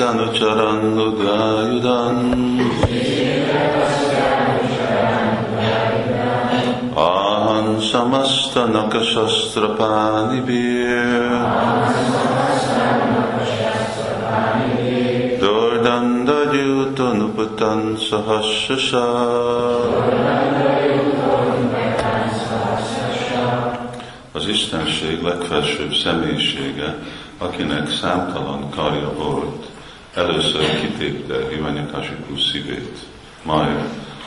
tasya nucharan udayudan Ahan samasta nakashastra panibir Dordanda yuta nupatan sahasrasha Az Istenség legfelsőbb személyisége, akinek számtalan karja volt, először kitépte Hivanyakasipu szívét, majd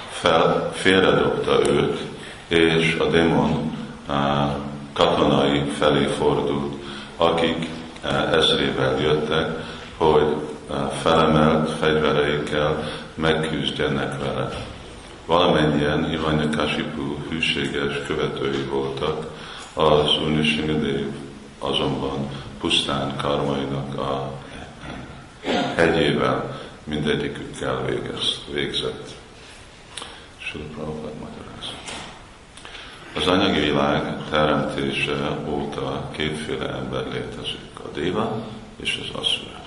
fel, félredobta őt, és a démon á, katonai felé fordult, akik ezrével jöttek, hogy á, felemelt fegyvereikkel megküzdjenek vele. Valamennyien Hivanyakasipu hűséges követői voltak, az Unisingadev azonban pusztán karmainak a hegyével mindegyikükkel végez, végzett. Sula Prabhupada magyaráz. Az anyagi világ teremtése óta kétféle ember létezik, a déva és az asszura.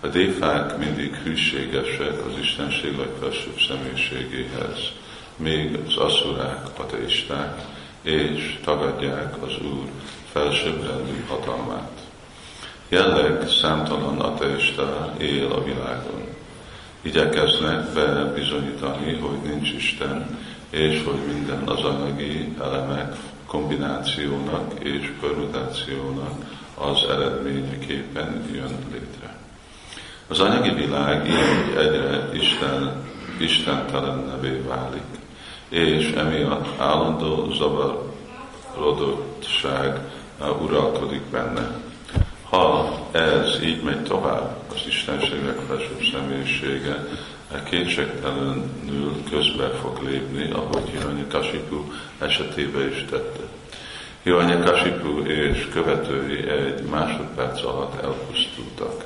A défák mindig hűségesek az Istenség legfelsőbb személyiségéhez, még az asszurák, ateisták, és tagadják az Úr felsőbbrendű hatalmát. Jelleg számtalan ateista él a világon. Igyekeznek bebizonyítani, hogy nincs Isten, és hogy minden az anyagi elemek kombinációnak és permutációnak az eredményeképpen jön létre. Az anyagi világ így egyre Isten, istentelennevé válik, és emiatt állandó zavarodottság uralkodik benne. Ha ez így megy tovább, az Istenségek felsőbb személyisége kétségtelenül közbe fog lépni, ahogy Hiranyakasipu esetében is tette. Hiranyakasipu és követői egy másodperc alatt elpusztultak.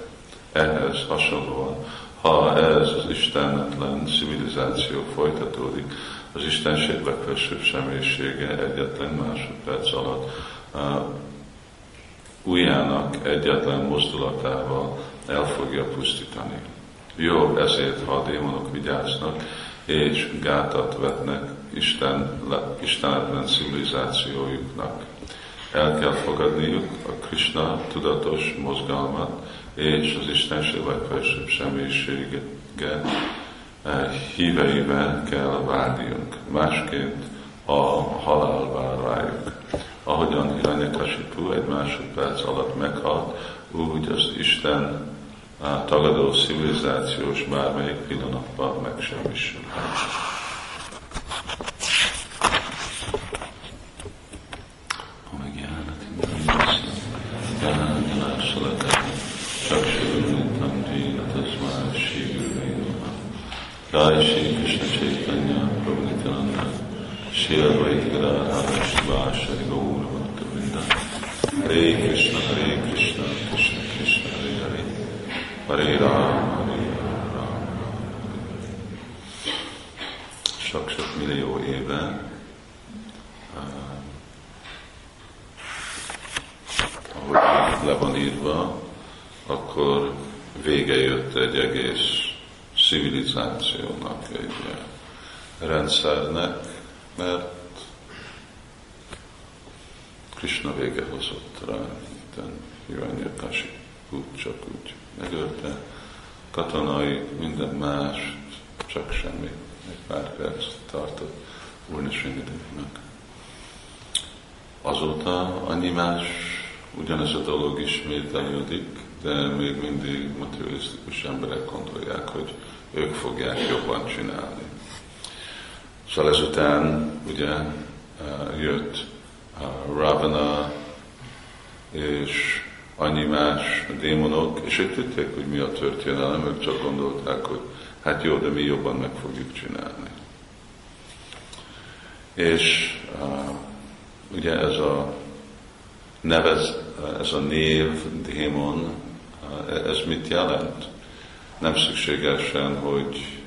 Ehhez hasonlóan, ha ez az istenetlen civilizáció folytatódik, az Istenség legfelsőbb személyisége egyetlen másodperc alatt ujjának egyetlen mozdulatával el fogja pusztítani. Jó ezért, ha a démonok vigyáznak, és gátat vetnek Isten, istenetlen civilizációjuknak. El kell fogadniuk a Krishna tudatos mozgalmat, és az Istenség legfelsőbb személyisége híveivel kell várjunk. Másként a halál vár rájuk. Ahogyan Hiranyakasipu egy másodperc alatt meghalt, úgy az Isten tagadó civilizációs bármelyik pillanatban megsemmisül. Jai Shri Krishna Chaitanya Prabhu Nityananda Shri Advaita Shivashari Gaura Bhakta Vrinda Hare Krishna Hare Krishna Krishna Krishna Hare Hare. Hare Rama Hare Rama Sok-sok millió éve uh, ahogy le van írva, akkor vége jött egy egész civilizációnak, egy rendszernek, mert Krishna vége hozott rá, itten Hiranyakasi úgy csak úgy megölte, katonai, minden más, csak semmi, egy pár perc tartott Urnisringadévnak. Azóta annyi más, ugyanez a dolog ismételődik, de még mindig materialisztikus emberek gondolják, hogy ők fogják jobban csinálni. Szóval ezután ugye jött Ravana és annyi más démonok, és ők tudták, hogy mi a történelem, ők csak gondolták, hogy hát jó, de mi jobban meg fogjuk csinálni. És uh, ugye ez a nevez, ez a név, démon, ez mit jelent? Nem szükségesen, hogy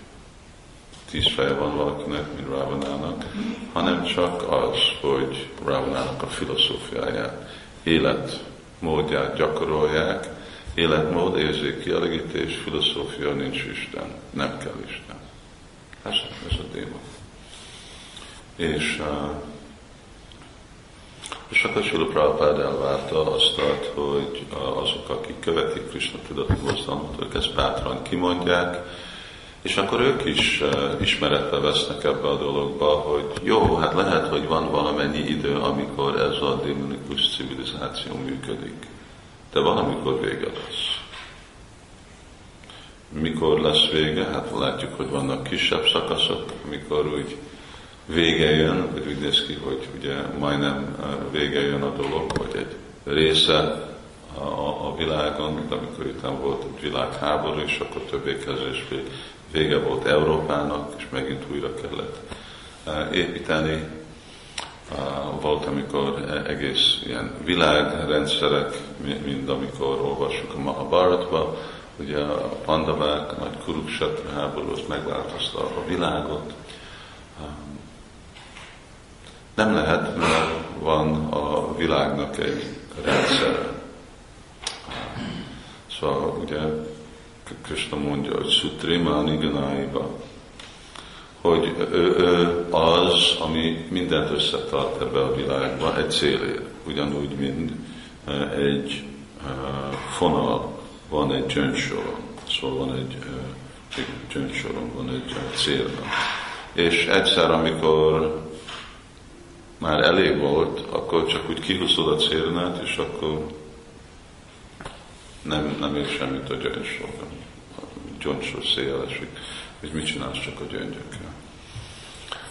tíz feje van valakinek, mint Ravanának, hanem csak az, hogy Ravanának a filozófiáját, életmódját gyakorolják, életmód, érzékkielégítés, filozófia, nincs Isten, nem kell Isten. Ez, ez a démon. És, és akkor Sula Prabhupád elvárta azt, hogy azok, akik követik Krishna tudatú mozdalmat, ők ezt bátran kimondják, és akkor ők is uh, ismeretbe vesznek ebbe a dologba, hogy jó, hát lehet, hogy van valamennyi idő, amikor ez a démonikus civilizáció működik. De valamikor vége lesz. Mikor lesz vége? Hát látjuk, hogy vannak kisebb szakaszok, amikor úgy vége jön, vagy úgy néz ki, hogy ugye majdnem uh, vége jön a dolog, vagy egy része a, a világon, mint amikor itt volt egy világháború, és akkor többé-kevésbé vége volt Európának, és megint újra kellett uh, építeni. Uh, volt, amikor egész ilyen világrendszerek, mint amikor olvassuk a Mahabharatba, ugye a pandavák, a nagy Kurukshetra háború, az megváltozta a világot. Um, nem lehet, mert van a világnak egy rendszere. Um, szóval ugye Krishna mondja, hogy Sutrimani Ganáiba, hogy ő, ő az, ami mindent összetart ebbe a világba egy célért, ugyanúgy, mint e, egy e, fonal van egy gyöngysoron, szóval van egy, e, egy gyöngysoron, van egy célna. És egyszer, amikor már elég volt, akkor csak úgy kihúzod a célnát, és akkor nem, nem ér semmit a gyöngysoron gyöngyös szél esik, hogy mit csinálsz csak a gyöngyökkel.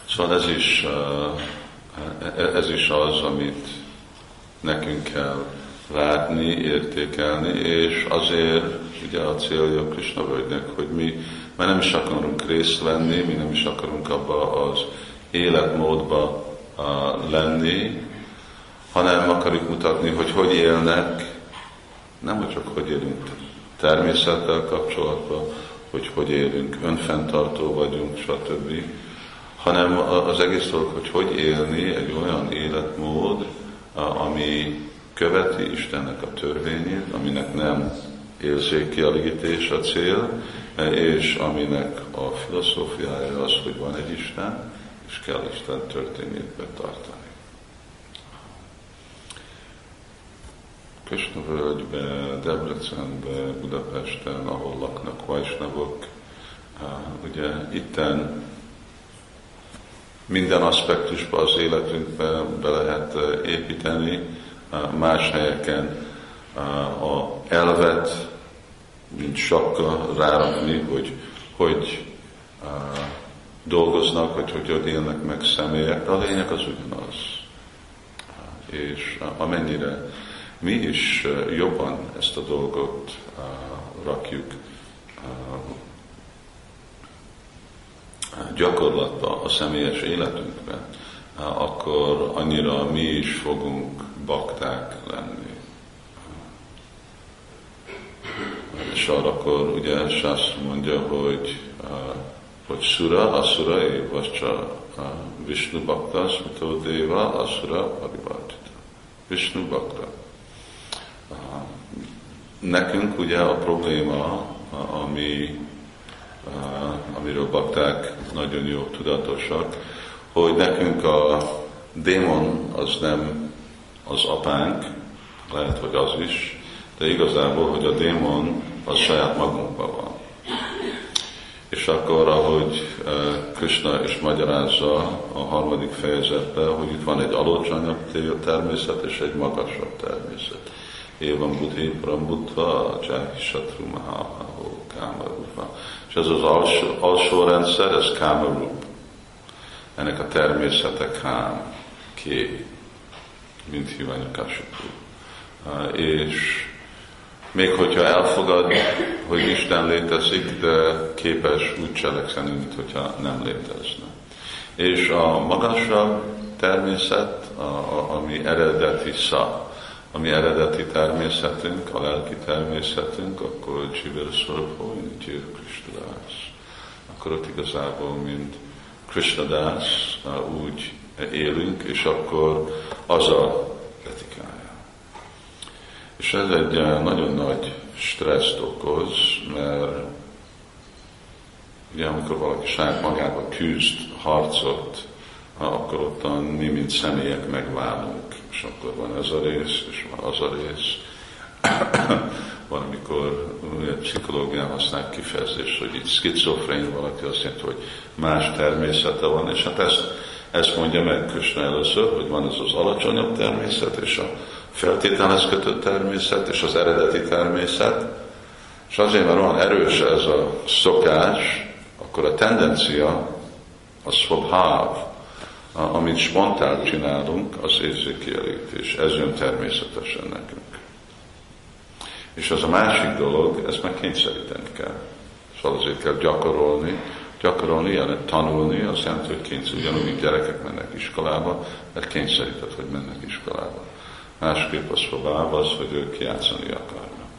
Szóval ez is, uh, ez is az, amit nekünk kell látni, értékelni, és azért ugye a célja Krishna völgynek, hogy mi már nem is akarunk részt venni, mi nem is akarunk abba az életmódba uh, lenni, hanem akarjuk mutatni, hogy hogy élnek, nem csak hogy élünk természettel kapcsolatban, hogy hogy élünk, önfenntartó vagyunk, stb., hanem az egész dolog, hogy hogy élni egy olyan életmód, ami követi Istennek a törvényét, aminek nem érzékkielégítés a cél, és aminek a filozófiája az, hogy van egy Isten, és kell Isten történét betartani. Kösna völgybe, Debrecenbe, Budapesten, ahol laknak vajsnavok. Ugye itten minden aspektusba az életünkbe be lehet építeni, más helyeken a elvet, mint sakka rárakni, hogy hogy dolgoznak, vagy hogy élnek meg személyek, de a lényeg az ugyanaz. És amennyire mi is jobban ezt a dolgot rakjuk gyakorlatba, a személyes életünkben, akkor annyira mi is fogunk bakták lenni. És akkor ugye Sász mondja, hogy, hogy Sura, Asura, Vascsa, Vishnu Bhakta, Smito Deva, Asura, Parivartita. Vishnu Bhakta nekünk ugye a probléma, ami, amiről bakták nagyon jó tudatosak, hogy nekünk a démon az nem az apánk, lehet, hogy az is, de igazából, hogy a démon az saját magunkban van. És akkor, ahogy Krishna is magyarázza a harmadik fejezetben, hogy itt van egy alacsonyabb természet és egy magasabb természet. Évam Budhi Prambutva Jahi Satru Mahahoka. Kámarupa. És ez az alsó, alsó rendszer, ez Kámarup. Ennek a természete Kám, ké, mint Hivanyakasipu. És még hogyha elfogad, hogy Isten létezik, de képes úgy cselekszeni, mint hogyha nem létezne. És a magasabb természet, a, a, ami eredeti szá, ami eredeti természetünk, a lelki természetünk, akkor Jivar Szorpó, Nitya Krishnadás. Akkor ott igazából, mint Krishnadás, úgy élünk, és akkor az a etikája. És ez egy nagyon nagy stresszt okoz, mert ugye amikor valaki saját magába küzd, harcot, akkor ottan mi, mint személyek megválunk, és akkor van ez a rész, és van az a rész. van, amikor pszichológián használják kifejezést, hogy itt skizofrén valaki azt jelenti, hogy más természete van, és hát ezt, ezt mondja meg Kösne először, hogy van ez az alacsonyabb természet, és a feltételhez kötött természet, és az eredeti természet, és azért, mert olyan erős ez a szokás, akkor a tendencia, a szobháv, amit spontán csinálunk, az érzékkielégítés. Ez jön természetesen nekünk. És az a másik dolog, ezt meg kényszeríteni kell. Szóval azért kell gyakorolni. Gyakorolni jelent tanulni, azt jelenti, hogy kényszer, ugyanúgy, mint gyerekek mennek iskolába, mert kényszerített, hogy mennek iskolába. Másképp az szobába az, hogy ők játszani akarnak.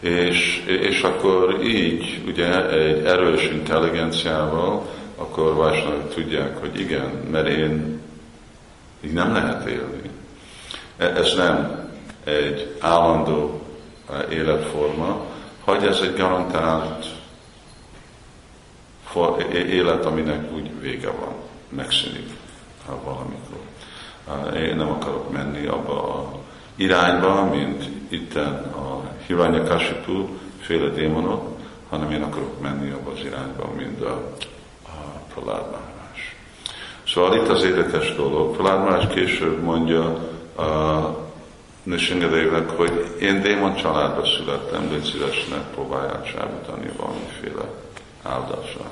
És, és akkor így, ugye egy erős intelligenciával, akkor Vásnavok tudják, hogy igen, mert én így nem lehet élni. E, ez nem egy állandó e, életforma, hogy ez egy garantált élet, aminek úgy vége van, megszűnik valamikor. Én nem akarok menni abba a irányba, mint itten a Hiranyakashipu féle démonok, hanem én akarok menni abba az irányba, mint a Pralád Maharaj. Szóval itt az érdekes dolog. Pralád Maharaj később mondja a Nishingadevnek, hogy én démon családba születtem, de szívesen próbálják csábítani valamiféle áldásra.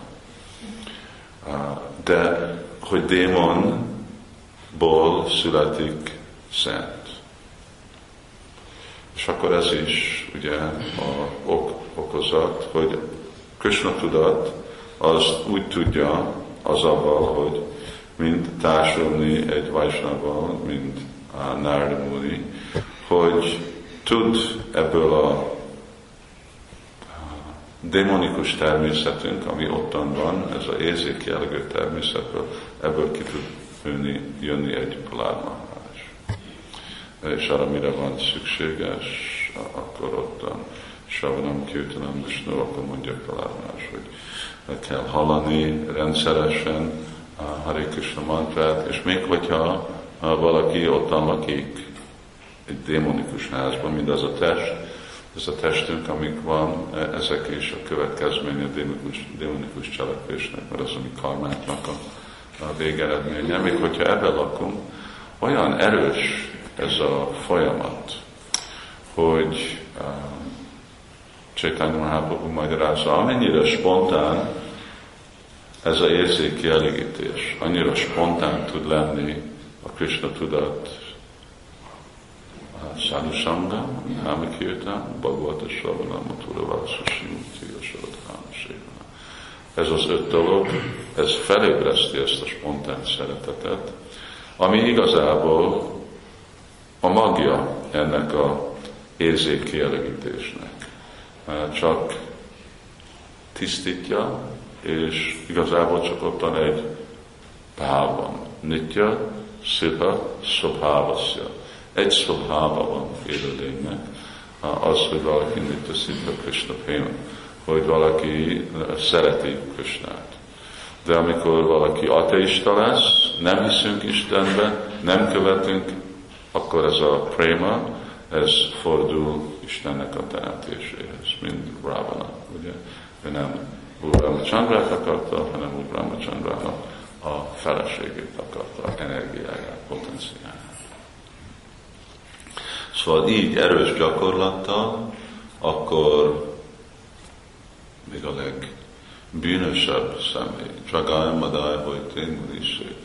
De hogy démonból születik szent. És akkor ez is ugye a ok, okozat, hogy Krishna tudat az úgy tudja az avval, hogy mind társulni egy Vajsnával, mint a Narada hogy tud ebből a démonikus természetünk, ami ottan van, ez a érzékjellegű természetből, ebből ki tud jönni, jönni egy plázmahás. És arra mire van szükséges, akkor ottan Savanam Kirtanam Vishnu, akkor mondja plázmás, hogy kell hallani rendszeresen a Hare Krishna mantrát, és még hogyha valaki ottan lakik egy démonikus házban, mint az a test, ez a testünk, amik van, ezek is a következménye a démonikus, démonikus cselekvésnek, mert az, ami karmáknak a, a végeredménye. Még hogyha ebben lakunk, olyan erős ez a folyamat, hogy Csaitanya Mahaprabhu magyarázza, amennyire spontán ez a érzék kielégítés, annyira spontán tud lenni a Krishna tudat. Sadhusanga, Námikirtán, Bhagavata Savana, Matura Vászasi Múti, Ez az öt dolog, ez felébreszti ezt a spontán szeretetet, ami igazából a magja ennek a érzék kielégítésnek csak tisztítja, és igazából csak ottan egy pál van. Nitya, Szipa, Szobhávaszja. Egy szobháva van élőlénynek, az, hogy valaki Nitya, Szipa, Krishna Prema, hogy valaki szereti Krishnát. De amikor valaki ateista lesz, nem hiszünk Istenbe, nem követünk, akkor ez a préma, ez fordul Istennek a teremtéséhez, mint Ravana, ugye? Ő nem Úr Chandrát akarta, hanem Úr Chandrának a feleségét akarta, energiáját, potenciáját. Szóval így erős gyakorlattal, akkor még a legbűnösebb személy. Jagai, Madai, Hojté, Murisé.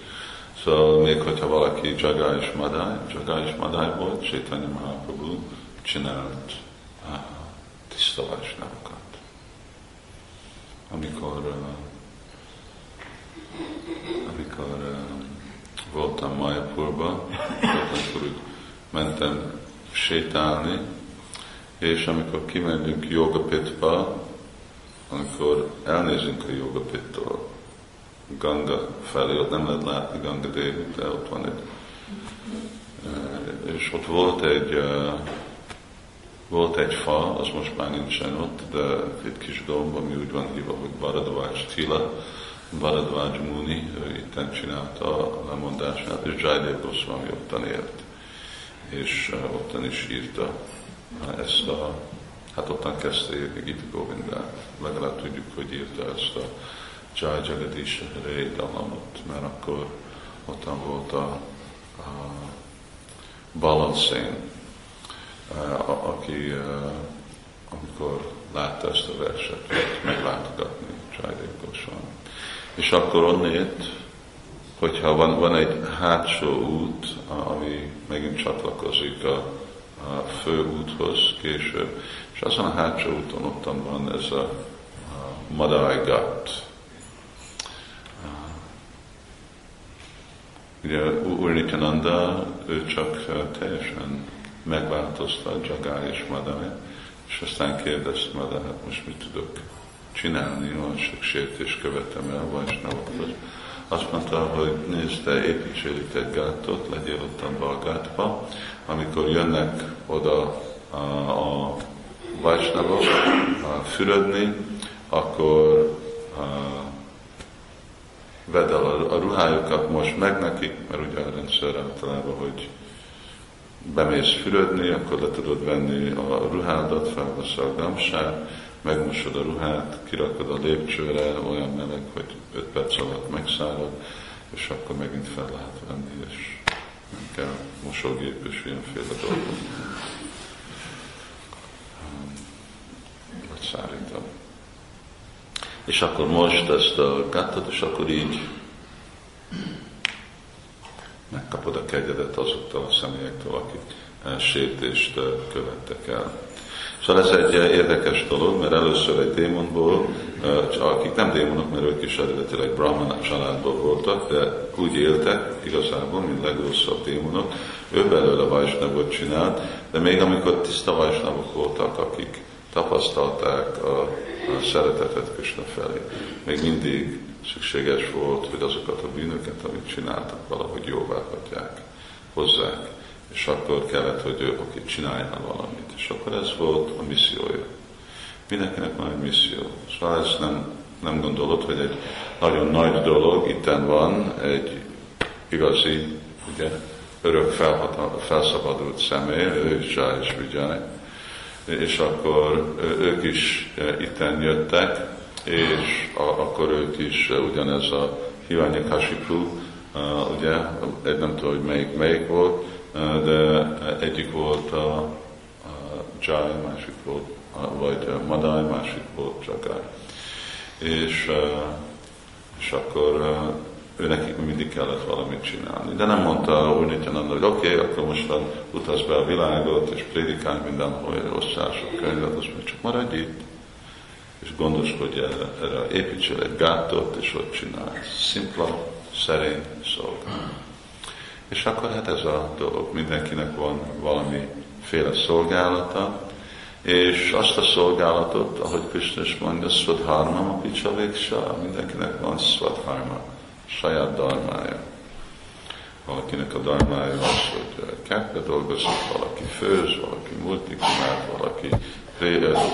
Szóval még hogyha valaki Jagai és Madai, Jagai és Madai volt, Chaitanya Mahaprabhu csinált tiszta vásnávokat. Amikor, amikor voltam Mayapurba, akkor úgy mentem sétálni, és amikor kimegyünk jogapitba, amikor elnézünk a jogapittól, Ganga felé, ott nem lehet látni Ganga Devi, de ott van egy, és ott volt egy, volt egy fa, az most már nincsen ott, de egy kis domb, ami úgy van hívva, hogy Baradvács Tila, Baradvács Muni, ő itten csinálta a lemondását, és Jaidev Goswami ottan élt, és ottan is írta ezt a, hát ottan kezdte írni Gita Govindát, legalább tudjuk, hogy írta ezt a Jai Jagadish dalamot, mert akkor ottan volt a, a Balanszén, aki amikor látta ezt a verset, meglátogatni Goswami. És akkor onnét, hogyha van, van egy hátsó út, ami megint csatlakozik a, a fő úthoz később, és azon a hátsó úton ottan van ez a, a Madai Gat. Ugye Urnikananda, ő csak teljesen megváltozta Jagai és Madai, és aztán kérdezte Madai, hát most mit tudok csinálni, olyan sok sértés követem el Vajsnavokhoz. Azt mondta, hogy nézd, te építsél egy gátot, legyél ottan a gátba, amikor jönnek oda a, a Vajsnavok fürödni, akkor a, vedd el a, a ruhájukat, most meg nekik, mert ugye a rendszer általában, hogy bemész fürödni, akkor le tudod venni a ruhádat, felvesz a gamsát, megmosod a ruhát, kirakod a lépcsőre, olyan meleg, hogy 5 perc alatt megszárad, és akkor megint fel lehet venni, és nem kell mosógép és ilyenféle dolgok. Vagy szárítom. És akkor most ezt a gattot, és akkor így megkapod a kegyedet azoktól a személyektől, akik sértést követtek el. Szóval ez egy érdekes dolog, mert először egy démonból, akik nem démonok, mert ők is eredetileg Brahman családból voltak, de úgy éltek igazából, mint legrosszabb démonok, ő belőle Vajsnavot csinált, de még amikor tiszta Vajsnavok voltak, akik tapasztalták a, a szeretetet Krishna felé, még mindig szükséges volt, hogy azokat a bűnöket, amit csináltak, valahogy jóvá hagyják, hozzák és akkor kellett, hogy ő, aki csináljál valamit. És akkor ez volt a missziója. Mindenkinek van egy misszió. Szóval ezt nem, nem gondolod, hogy egy nagyon nagy dolog, itten van egy igazi, ugye, örök felhatal, felszabadult személy, ő is Jai és és akkor ők is itten jöttek, és a, akkor ők is ugyanez a Hivanya Kashipu, ugye, nem tudom, hogy melyik, melyik volt, de egyik volt a, a Jai, másik volt, vagy Madai, másik volt Jagai. És, és akkor ő nekik mindig kellett valamit csinálni. De nem mondta úgy Nityananda, hogy oké, okay, akkor mostan utaz be a világot, és prédikálj mindenhol, osszál sok könyvet, azt mondja, csak maradj itt, és gondoskodj erre, építsél egy gátot, és ott csinálj. Szimpla, szerény szolgálat. És akkor hát ez a dolog, mindenkinek van valamiféle szolgálata, és azt a szolgálatot, ahogy Krishna is mondja, Svadharma, a Picsavéksa, mindenkinek van Svadharma, saját darmája. Valakinek a darmája az, hogy kertbe dolgozik, valaki főz, valaki multikumál, valaki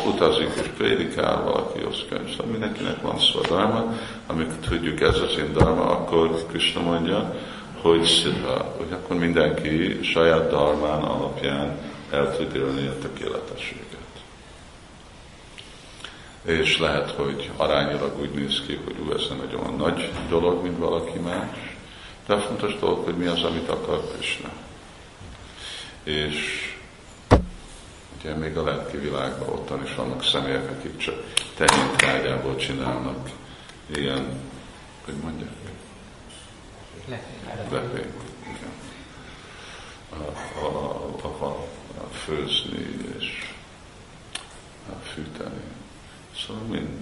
utazik és prédikál, valaki osz könyv. Szóval mindenkinek van szvadarma, amikor tudjuk ez az én akkor Krishna mondja, hogy szidha, hogy akkor mindenki saját darmán alapján el tud élni a tökéletességet. És lehet, hogy arányilag úgy néz ki, hogy ú, ez nem egy olyan nagy dolog, mint valaki más, de fontos dolog, hogy mi az, amit akar Krishna. És Ugye még a lelki világban ottan is vannak személyek, akik csak tehén csinálnak ilyen, hogy mondják? Lepény. A, a, a, főzni és fűteni. Szóval mind,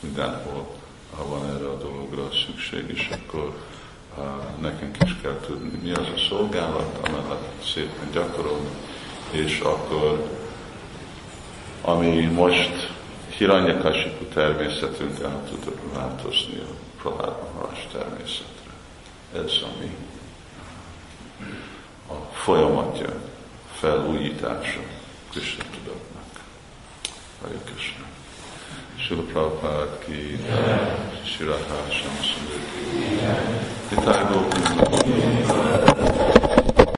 mindenhol, ha van erre a dologra szükség, és akkor nekünk is kell tudni, mi az a szolgálat, amellett szépen gyakorolni, és akkor ami most Hiranyakasipu természetünk el tud változni a Prahlad Maharaj természetre. Ez ami a folyamatja, felújítása Krishna tudatnak. Hare Krishna. Srila Prabhupada ki, Shiraha Shamsundar ki, Nitai Gopinath